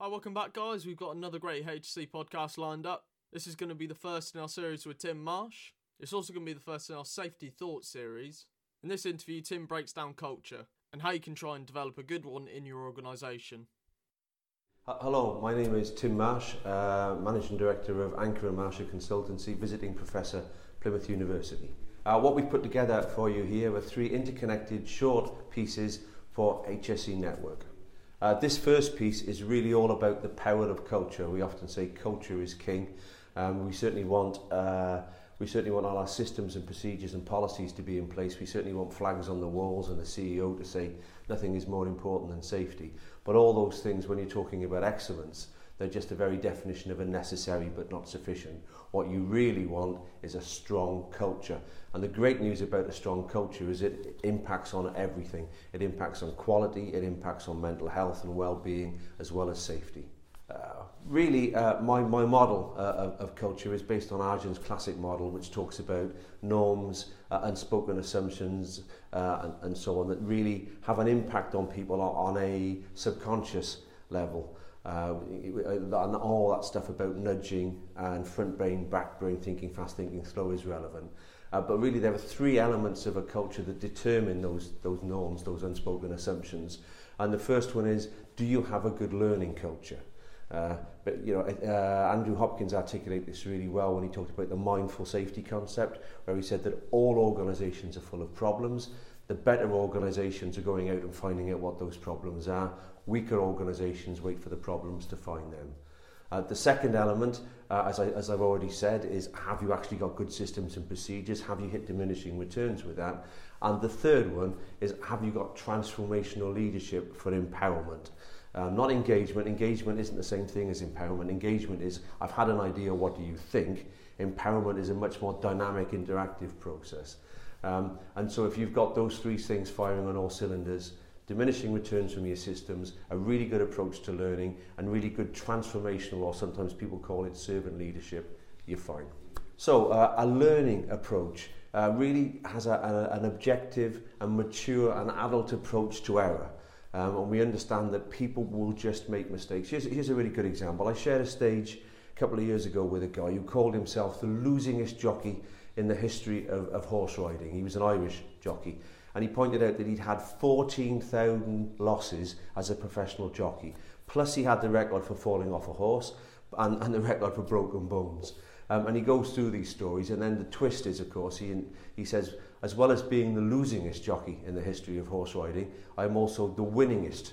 Hi, welcome back, guys. We've got another great HC podcast lined up. This is going to be the first in our series with Tim Marsh. It's also going to be the first in our safety thoughts series. In this interview, Tim breaks down culture and how you can try and develop a good one in your organisation. Hello, my name is Tim Marsh, uh, Managing Director of Anchor and Marsh Consultancy, Visiting Professor, Plymouth University. Uh, what we've put together for you here are three interconnected short pieces for HSE Network. Uh, this first piece is really all about the power of culture. We often say culture is king. Um, we certainly want uh, we certainly want all our systems and procedures and policies to be in place. We certainly want flags on the walls and the CEO to say nothing is more important than safety. But all those things, when you're talking about excellence, They're just a very definition of a necessary but not sufficient. What you really want is a strong culture. And the great news about a strong culture is it impacts on everything. It impacts on quality, it impacts on mental health and well-being, as well as safety. Uh, really, uh, my, my model uh, of, of culture is based on Arjun's classic model, which talks about norms, uh, unspoken assumptions, uh, and, and so on, that really have an impact on people on a subconscious level uh, and all that stuff about nudging and front brain, back brain thinking, fast thinking, slow is relevant. Uh, but really there are three elements of a culture that determine those, those norms, those unspoken assumptions. And the first one is, do you have a good learning culture? Uh, but you know, uh, Andrew Hopkins articulated this really well when he talked about the mindful safety concept, where he said that all organisations are full of problems, the better organisations are going out and finding out what those problems are. Weaker organisations wait for the problems to find them. Uh, the second element, uh, as, I, as I've already said, is have you actually got good systems and procedures? Have you hit diminishing returns with that? And the third one is have you got transformational leadership for empowerment? Um, not engagement. Engagement isn't the same thing as empowerment. Engagement is, I've had an idea, what do you think? Empowerment is a much more dynamic, interactive process. Um, and so if you've got those three things firing on all cylinders, diminishing returns from your systems, a really good approach to learning, and really good transformational, or sometimes people call it servant leadership, you're fine. So uh, a learning approach uh, really has a, a, an objective and mature and adult approach to error. Um, and we understand that people will just make mistakes. Here's, here's a really good example. I shared a stage a couple of years ago with a guy who called himself the losingest jockey in the history of, of horse riding. He was an Irish jockey. And he pointed out that he'd had 14,000 losses as a professional jockey. Plus, he had the record for falling off a horse and, and the record for broken bones. Um, and he goes through these stories. And then the twist is, of course, he, he says, as well as being the losingest jockey in the history of horse riding, I'm also the winningest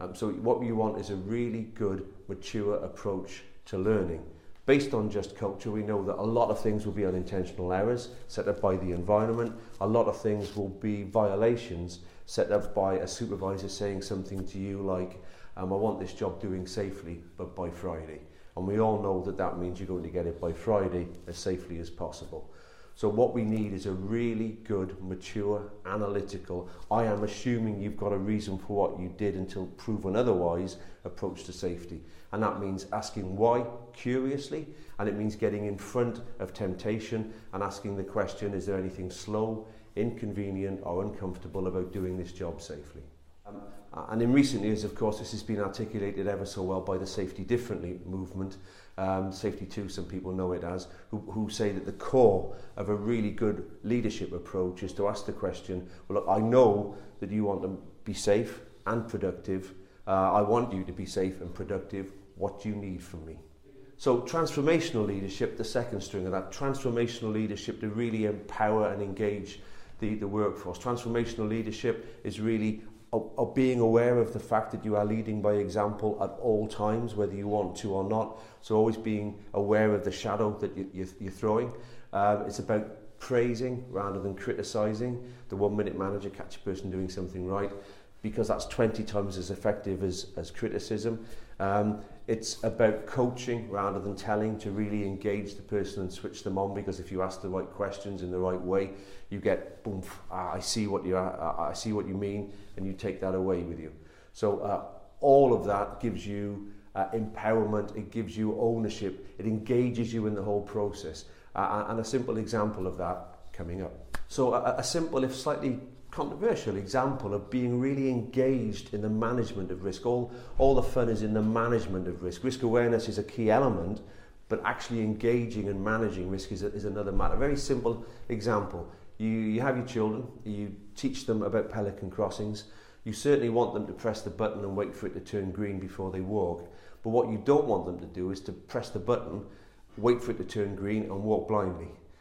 Um, so what you want is a really good, mature approach to learning. Based on just culture, we know that a lot of things will be unintentional errors set up by the environment. A lot of things will be violations set up by a supervisor saying something to you like, um, I want this job doing safely, but by Friday. And we all know that that means you're going to get it by Friday as safely as possible. So what we need is a really good, mature, analytical, I am assuming you've got a reason for what you did until proven otherwise approach to safety. And that means asking why curiously, and it means getting in front of temptation and asking the question, is there anything slow, inconvenient or uncomfortable about doing this job safely? Uh, and in recent years, of course, this has been articulated ever so well by the Safety Differently movement, um, Safety 2, some people know it as, who, who say that the core of a really good leadership approach is to ask the question, well, look, I know that you want to be safe and productive. Uh, I want you to be safe and productive. What do you need from me? So transformational leadership, the second string of that, transformational leadership to really empower and engage the, the workforce. Transformational leadership is really of, of being aware of the fact that you are leading by example at all times, whether you want to or not. So always being aware of the shadow that you, you, you're throwing. Um, it's about praising rather than criticizing. The one minute manager catch a person doing something right because that's 20 times as effective as, as criticism. Um, it's about coaching rather than telling to really engage the person and switch them on because if you ask the right questions in the right way, you get boom, ah, I see what you ah, I see what you mean and you take that away with you. So uh, all of that gives you uh, empowerment, it gives you ownership, it engages you in the whole process. Uh, and a simple example of that coming up. So a, a simple if slightly controversial example of being really engaged in the management of risk. All, all the fun is in the management of risk. Risk awareness is a key element, but actually engaging and managing risk is, a, is another matter. very simple example. You, you have your children, you teach them about pelican crossings. You certainly want them to press the button and wait for it to turn green before they walk. But what you don't want them to do is to press the button, wait for it to turn green and walk blindly.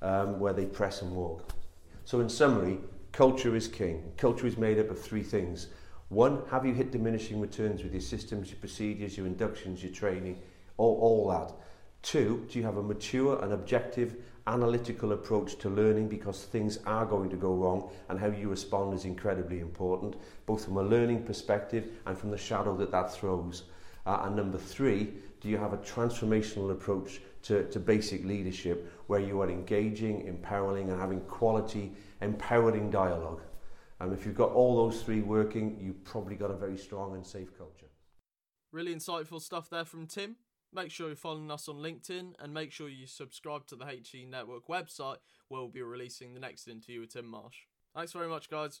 um, where they press and walk. So in summary, culture is king. Culture is made up of three things. One, have you hit diminishing returns with your systems, your procedures, your inductions, your training, all, all that? Two, do you have a mature and objective analytical approach to learning because things are going to go wrong and how you respond is incredibly important, both from a learning perspective and from the shadow that that throws. Uh, and number three, do you have a transformational approach to, to basic leadership where you are engaging, empowering, and having quality, empowering dialogue? And if you've got all those three working, you've probably got a very strong and safe culture. Really insightful stuff there from Tim. Make sure you're following us on LinkedIn and make sure you subscribe to the HE Network website where we'll be releasing the next interview with Tim Marsh. Thanks very much, guys.